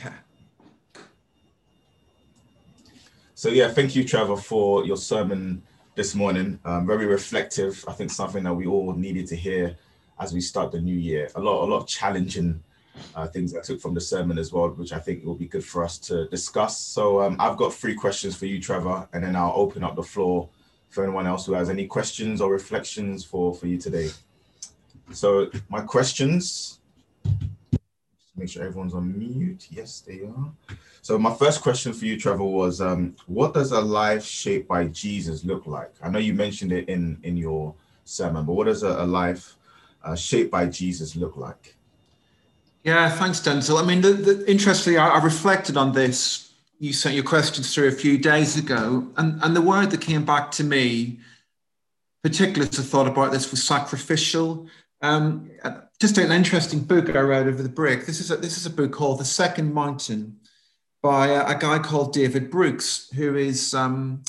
So yeah, thank you, Trevor, for your sermon this morning. Um, very reflective. I think something that we all needed to hear as we start the new year. A lot, a lot of challenging uh, things I took from the sermon as well, which I think will be good for us to discuss. So um, I've got three questions for you, Trevor, and then I'll open up the floor for anyone else who has any questions or reflections for for you today. So my questions. Make sure everyone's on mute. Yes, they are. So my first question for you, Trevor, was um, what does a life shaped by Jesus look like? I know you mentioned it in in your sermon, but what does a, a life uh, shaped by Jesus look like? Yeah, thanks, Denzel. I mean, the, the, interestingly, I, I, reflected on this. You sent your questions through a few days ago, and, and the word that came back to me, particularly as I thought about this, was sacrificial. Um, just an interesting book I read over the break. This is a, this is a book called The Second Mountain by a, a guy called David Brooks, who is um,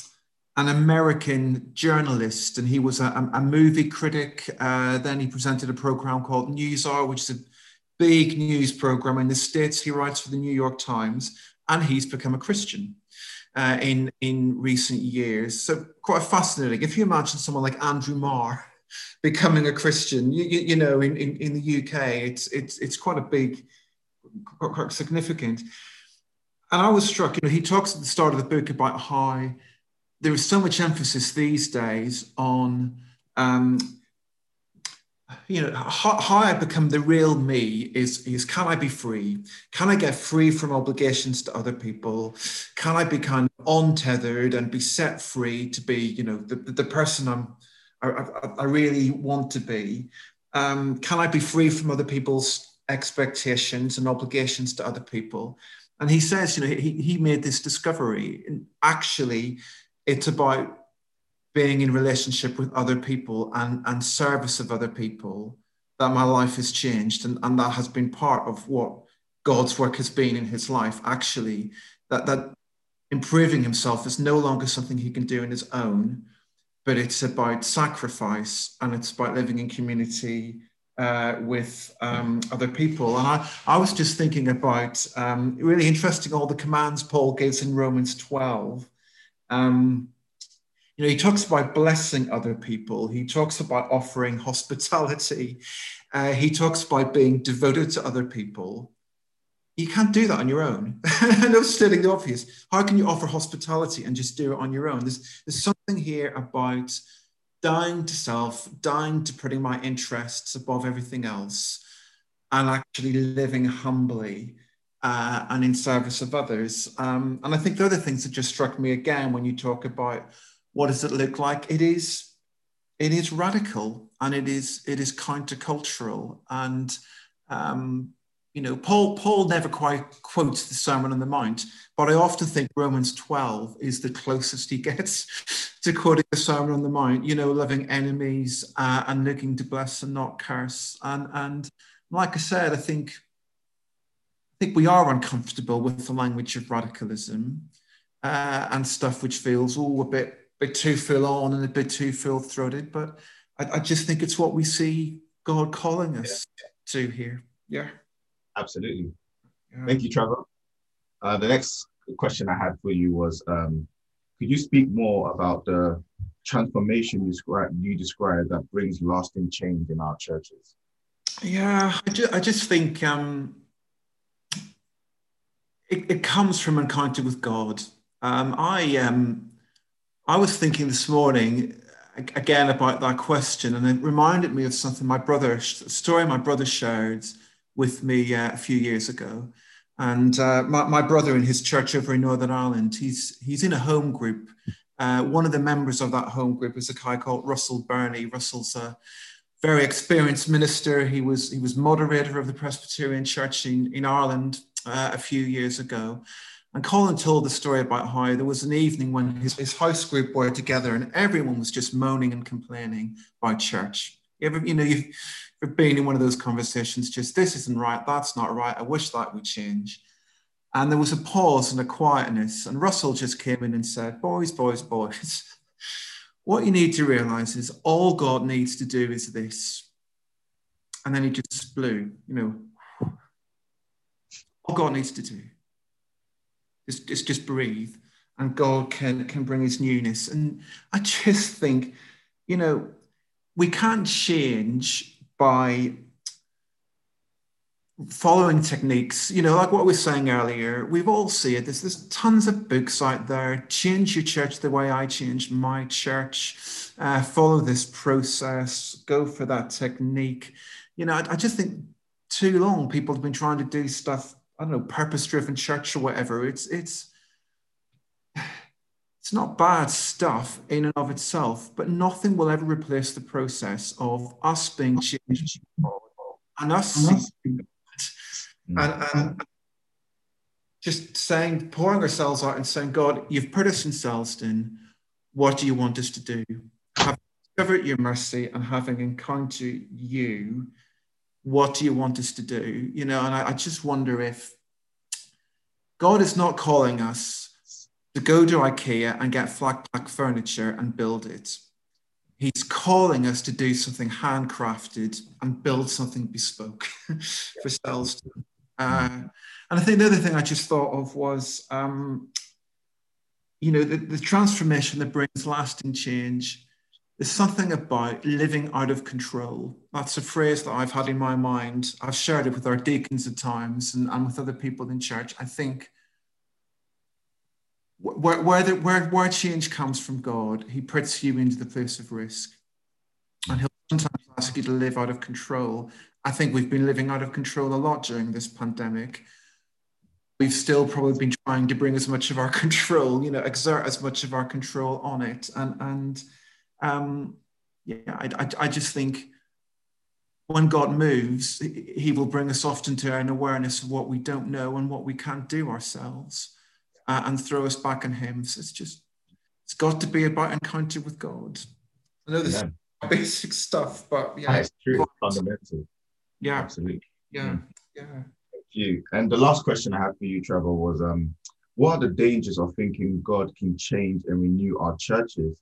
an American journalist, and he was a, a movie critic. Uh, then he presented a program called NewsHour, which is a big news program in the States. He writes for the New York Times, and he's become a Christian. Uh, in in recent years, so quite fascinating. If you imagine someone like Andrew Marr becoming a Christian, you, you, you know, in, in, in the UK, it's it's it's quite a big, quite significant. And I was struck, you know, he talks at the start of the book about how there is so much emphasis these days on, um, you know, how, how, I become the real me is, is can I be free? Can I get free from obligations to other people? Can I be kind of untethered and be set free to be, you know, the, the person I'm, I, I, really want to be? Um, can I be free from other people's expectations and obligations to other people? And he says, you know, he, he made this discovery. Actually, it's about being in relationship with other people and, and service of other people that my life has changed. And, and that has been part of what God's work has been in his life, actually, that, that improving himself is no longer something he can do on his own, but it's about sacrifice and it's about living in community uh, with um, other people. And I, I was just thinking about um, really interesting all the commands Paul gives in Romans 12. Um, you know, he talks about blessing other people. He talks about offering hospitality. Uh, he talks about being devoted to other people. You can't do that on your own. I no stating the obvious. How can you offer hospitality and just do it on your own? There's, there's something here about dying to self, dying to putting my interests above everything else, and actually living humbly uh, and in service of others. Um, and I think the other things that just struck me again when you talk about what does it look like, it is it is radical and it is it is countercultural and um, you know, Paul, Paul never quite quotes the Sermon on the Mount, but I often think Romans 12 is the closest he gets to quoting the Sermon on the Mount, you know, loving enemies uh, and looking to bless and not curse. And, and like I said, I think, I think we are uncomfortable with the language of radicalism uh, and stuff which feels all a bit, bit too full on and a bit too full throated. But I, I, just think it's what we see God calling us yeah. to here. Yeah. Absolutely. Yeah. Thank you, Trevor. Uh, the next question I had for you was um, could you speak more about the transformation you described, you described that brings lasting change in our churches? Yeah, I just, I just think um, it, it, comes from encounter with God. Um, I um, I was thinking this morning again about that question, and it reminded me of something my brother, a story my brother shared with me uh, a few years ago. And uh, my, my, brother in his church over in Northern Ireland, he's, he's in a home group. Uh, one of the members of that home group is a guy called Russell Burney. Russell's a very experienced minister. He was, he was moderator of the Presbyterian Church in, in Ireland uh, a few years ago. And Colin told the story about how there was an evening when his, his house group were together and everyone was just moaning and complaining about church. You ever, you know, you've, for being in one of those conversations, just this isn't right, that's not right, I wish that would change. And there was a pause and a quietness. And Russell just came in and said, Boys, boys, boys, what you need to realize is all God needs to do is this. And then he just blew, you know, all God needs to do Just, just, just breathe, and God can can bring His newness. And I just think, you know, we can't change by following techniques, you know, like what we were saying earlier, we've all seen it. There's, there's tons of books out there. Change your church the way I changed my church. Uh, follow this process. Go for that technique. You know, I, I just think too long people have been trying to do stuff. I don't know, purpose-driven church or whatever. It's it's it's not bad stuff in and of itself, but nothing will ever replace the process of us being changed and us and, and just saying, pouring ourselves out and saying, God, you've put us in Selsdon. What do you want us to do? Having discovered your mercy and having encountered you, what do you want us to do? You know, and I, I just wonder if God is not calling us to go to IKEA and get flat pack furniture and build it. He's calling us to do something handcrafted and build something bespoke for Selsdon. Uh, and I think the other thing I just thought of was, um, you know, the, the transformation that brings lasting change. There's something about living out of control. That's a phrase that I've had in my mind. I've shared it with our deacons at times and, and with other people in church. I think where, where, the, where, where change comes from God, He puts you into the place of risk. And He'll sometimes ask you to live out of control. I think we've been living out of control a lot during this pandemic. We've still probably been trying to bring as much of our control, you know, exert as much of our control on it. And, and um, yeah, I, I, I just think when God moves, He will bring us often to an awareness of what we don't know and what we can't do ourselves uh, and throw us back on Him. So it's just, it's got to be about encounter with God. I know this yeah. basic stuff, but yeah. It's true, fundamental. Yeah. Absolutely. Yeah. Mm. Yeah. Thank you. And the last question I had for you, Trevor, was um, what are the dangers of thinking God can change and renew our churches,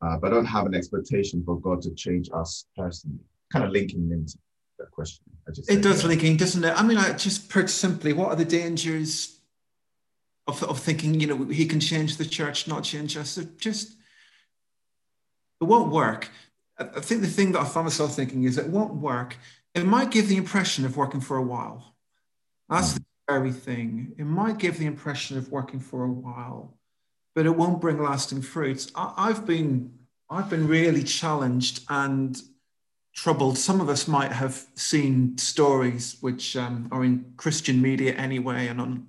uh, but don't have an expectation for God to change us personally? Kind of linking into that question. it does linking, doesn't it? I mean, I just put simply, what are the dangers of, of thinking, you know, he can change the church, not change us? It just, it won't work. I think the thing that I found myself thinking is it won't work it might give the impression of working for a while. That's the very thing. It might give the impression of working for a while, but it won't bring lasting fruits. I, have been I've been really challenged and troubled. Some of us might have seen stories which um, are in Christian media anyway and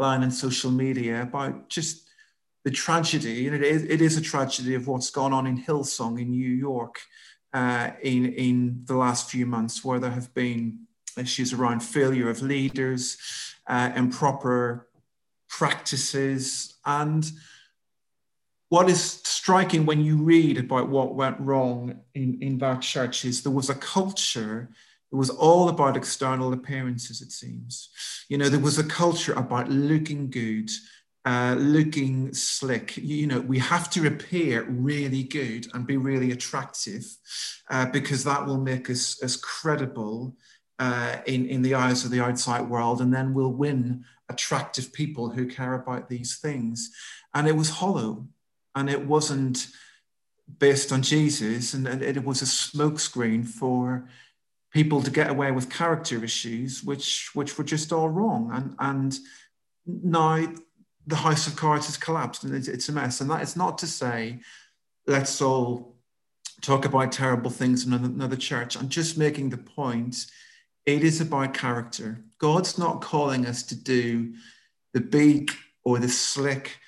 online and social media about just the tragedy, and it is, it is a tragedy of what's gone on in Hillsong in New York uh, in, in the last few months where there have been issues around failure of leaders, uh, improper practices. And what is striking when you read about what went wrong in, in that church is there was a culture it was all about external appearances, it seems. You know, there was a culture about looking good, uh, looking slick. You know, we have to appear really good and be really attractive uh, because that will make us as credible uh, in, in the eyes of the outside world. And then we'll win attractive people who care about these things. And it was hollow and it wasn't based on Jesus. And, and it was a smokescreen for people to get away with character issues, which, which were just all wrong. And, and now the house of cards has collapsed and it's, it's a mess. And that is not to say, let's all talk about terrible things in another church. I'm just making the point. It is about character. God's not calling us to do the big or the slick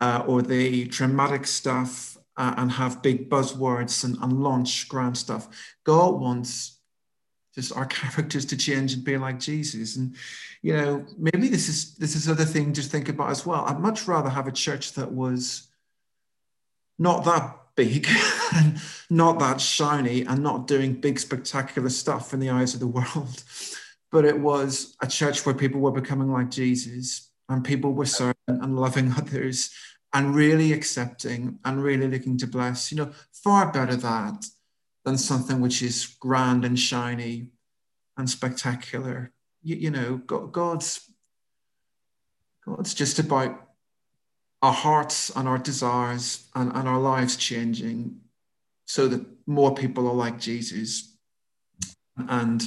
uh, or the dramatic stuff uh, and have big buzzwords and, and launch grand stuff. God wants just our characters to change and be like Jesus. And you know, maybe this is this is other thing to think about as well. I'd much rather have a church that was not that big and not that shiny and not doing big spectacular stuff in the eyes of the world. But it was a church where people were becoming like Jesus and people were serving and loving others and really accepting and really looking to bless. You know, far better that than something which is grand and shiny and spectacular. You, you know, God, God's God's just about our hearts and our desires and, and our lives changing so that more people are like Jesus and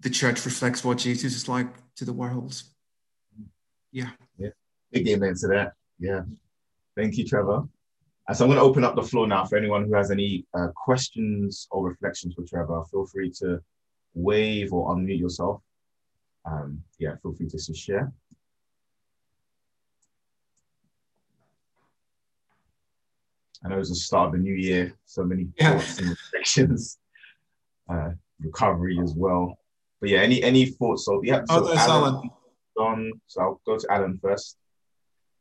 the church reflects what Jesus is like to the world. Yeah. Yeah. Big amen to that. Yeah. Thank you, Trevor. So I'm going to open up the floor now for anyone who has any uh, questions or reflections for Trevor. Feel free to wave or unmute yourself. Um, yeah, feel free to share. I know it's the start of the new year, so many thoughts and reflections, uh, recovery as well. But yeah, any any thoughts? So yeah, so oh, Alan, Alan. so I'll go to Alan first.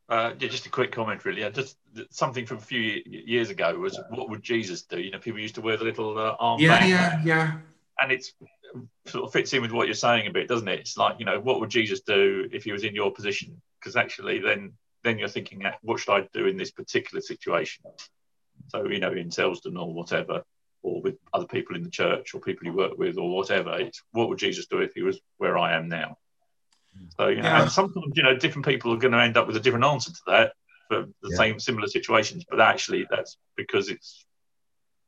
Uh, yeah, just a quick comment, really. Just something from a few years ago was what would Jesus do? You know, people used to wear the little uh, arm. Yeah, yeah, yeah. And it's sort of fits in with what you're saying a bit, doesn't it? It's like you know, what would Jesus do if he was in your position? Because actually, then then you're thinking, what should I do in this particular situation? So you know, in Selsdon or whatever, or with other people in the church or people you work with or whatever, it's what would Jesus do if he was where I am now? So you know, yeah. and sometimes you know, different people are going to end up with a different answer to that for the yeah. same similar situations, but actually that's because it's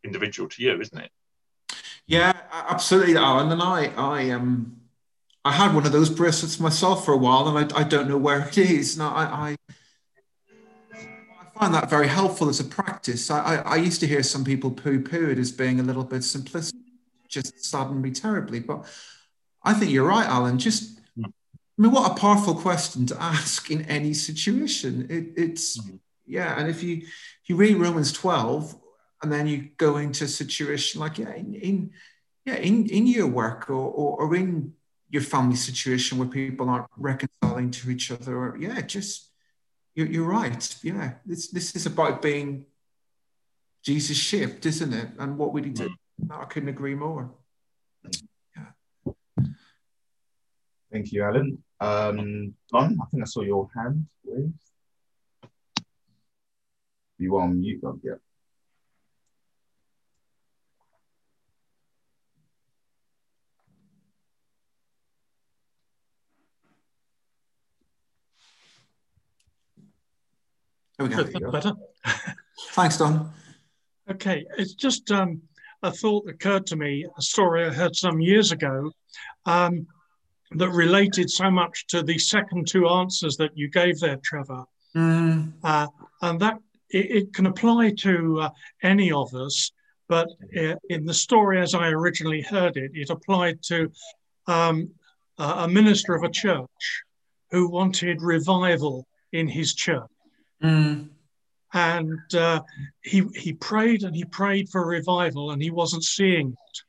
individual to you, isn't it? Yeah, absolutely, Alan. And I, I um, I had one of those bracelets myself for a while, and I, I don't know where it is. Now, I, I, I find that very helpful as a practice. I, I, I used to hear some people poo-poo it as being a little bit simplistic, just saddened me terribly. But I think you're right, Alan. Just. I mean, what a powerful question to ask in any situation. It, it's, mm. yeah, and if you if you read Romans 12, and then you go into a situation like yeah in, in yeah in, in your work or, or, or in your family situation where people aren't reconciling to each other or yeah just you're, you're right. Yeah this this is about being jesus shaped isn't it? And what would he do? Mm. i couldn't agree more. Yeah. Thank you alan um don i think i saw your hand raised you are on mute Don, yeah There we go. That's better. Thanks, Don. Okay, it's just um, a thought that occurred to me, a story I heard some years ago um, that related so much to the second two answers that you gave there, Trevor. Mm. Uh, and that it, it, can apply to uh, any of us, but uh, in the story as I originally heard it, it applied to um, a minister of a church who wanted revival in his church. Mm. And uh, he, he prayed and he prayed for revival and he wasn't seeing it.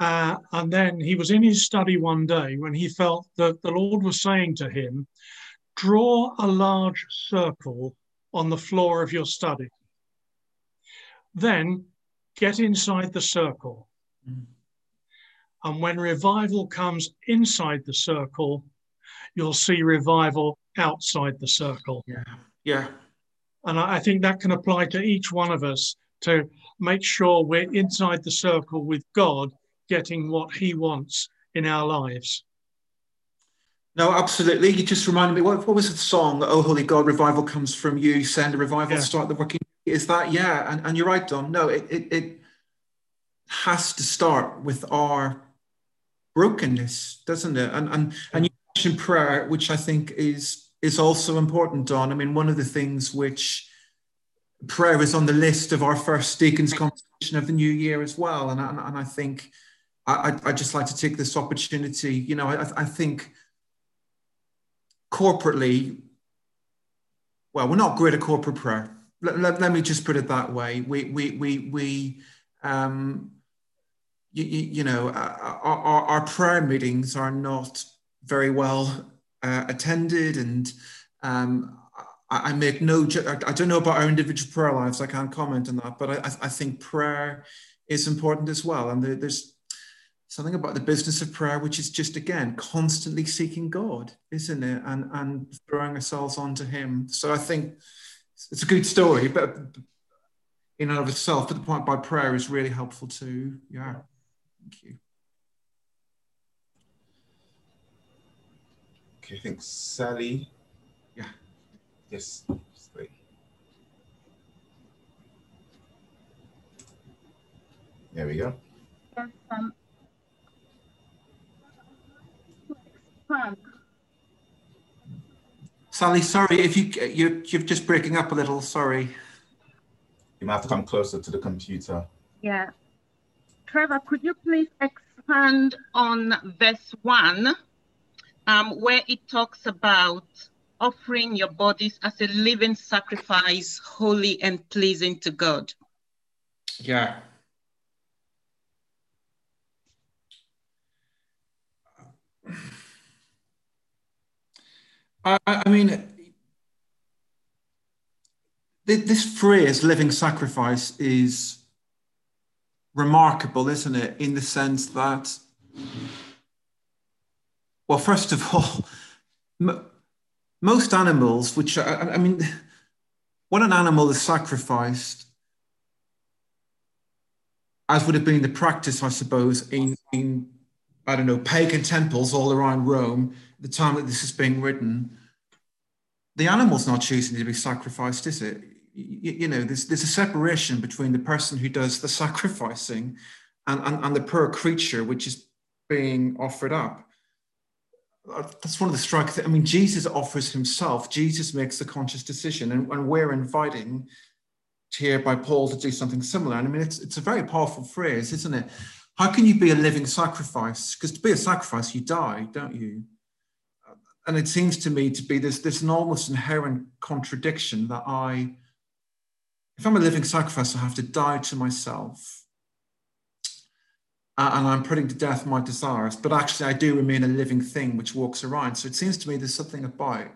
Uh, and then he was in his study one day when he felt that the Lord was saying to him, Draw a large circle on the floor of your study. Then get inside the circle. Mm. And when revival comes inside the circle, you'll see revival outside the circle. Yeah. Yeah. And I, think that can apply to each one of us to make sure we're inside the circle with God, getting what He wants in our lives. No, absolutely. You just reminded me, what, what was the song? Oh, Holy God, revival comes from you. Send a revival, yeah. start the working. Is that, yeah. And, and you're right, Don. No, it, it, it has to start with our brokenness, doesn't it? And, and, and you mentioned prayer, which I think is is also important, Don. I mean, one of the things which prayer is on the list of our first deacons conversation of the new year as well. And, and, and I think I, I just like to take this opportunity. You know, I, I think corporately, well, we're not great at corporate prayer. Let, let, let me just put it that way. We, we, we, we, um, you, you, know, uh, our, our, our prayer meetings are not very well uh, attended and um, I, I, make no, I don't know about our individual prayer lives, I can't comment on that, but I, I think prayer is important as well. And there's something about the business of prayer, which is just again constantly seeking God, isn't it? And and throwing ourselves onto Him. So I think it's a good story, but in and of itself, but the point by prayer is really helpful too. Yeah. Thank you. Okay, I think Sally. Yeah. Yes. There we go. Yes, um, expand. Sally, sorry if you you you're just breaking up a little. Sorry. You might have to come closer to the computer. Yeah. Trevor, could you please expand on verse 1, um, where it talks about offering your bodies as a living sacrifice, holy and pleasing to God? Yeah. I, I mean, this phrase, living sacrifice, is remarkable, isn't it? In the sense that, well, first of all, most animals, which I, mean, when an animal is sacrificed, as would have been the practice, I suppose, in, in I don't know, pagan temples all around Rome, the time that this is being written, the animal's not choosing to be sacrificed, is it? You, you, know, there's, there's a separation between the person who does the sacrificing and, and, and the poor creature which is being offered up. Uh, that's one of the striking. I mean, Jesus offers himself. Jesus makes the conscious decision, and, and we're inviting here by Paul to do something similar. And I mean, it's, it's a very powerful phrase, isn't it? How can you be a living sacrifice? Because to be a sacrifice, you die, don't you? And it seems to me to be this, this almost inherent contradiction that I, if I'm a living sacrifice, I have to die to myself. Uh, and I'm putting to death my desires, but actually I do remain a living thing which walks around. So it seems to me there's something about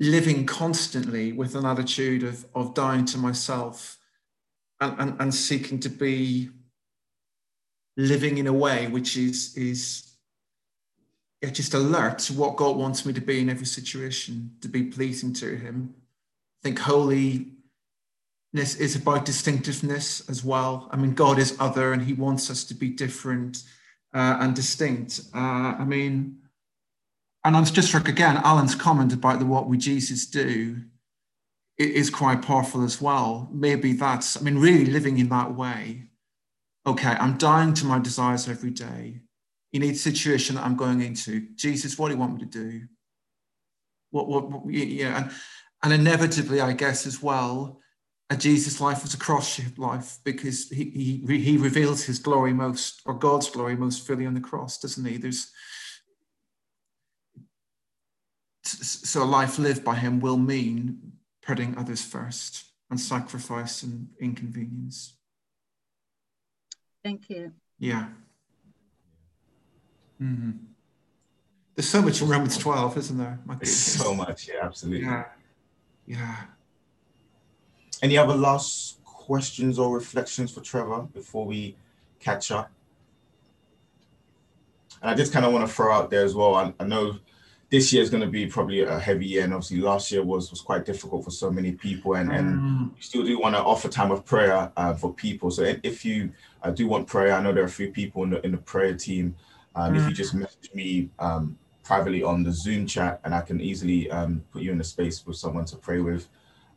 living constantly with an attitude of, of dying to myself and, and, and seeking to be living in a way which is is just alert to what God wants me to be in every situation, to be pleasing to Him. I think holiness is about distinctiveness as well. I mean, God is other and He wants us to be different uh, and distinct. Uh, I mean, and I'm just struck again, Alan's comment about the what we Jesus do is quite powerful as well. Maybe that's, I mean, really living in that way. Okay, I'm dying to my desires every day. In each situation that I'm going into, Jesus, what do you want me to do? What, what, what yeah, and, and inevitably, I guess as well, a Jesus life was a cross-shaped life because he, he he reveals his glory most, or God's glory most fully on the cross, doesn't he? There's so a life lived by him will mean putting others first and sacrifice and inconvenience. Thank you. Yeah. Mm-hmm. There's so much in Romans 12, isn't there? so much, yeah, absolutely. Yeah. Yeah. Any other last questions or reflections for Trevor before we catch up? And I just kind of want to throw out there as well. I, I know this year is going to be probably a heavy year, and obviously last year was was quite difficult for so many people, and and mm. we still do want to offer time of prayer uh, for people. So if you uh, do want prayer, I know there are a few people in the in the prayer team. Um, mm. If you just message me um, privately on the Zoom chat, and I can easily um, put you in a space with someone to pray with.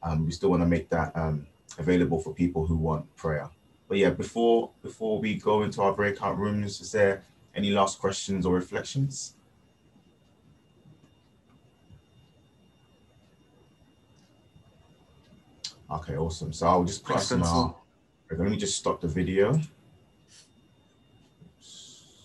Um, we still want to make that um, available for people who want prayer. But yeah, before before we go into our breakout rooms, is there any last questions or reflections? Okay, awesome. So I'll just put. Uh, let me just stop the video.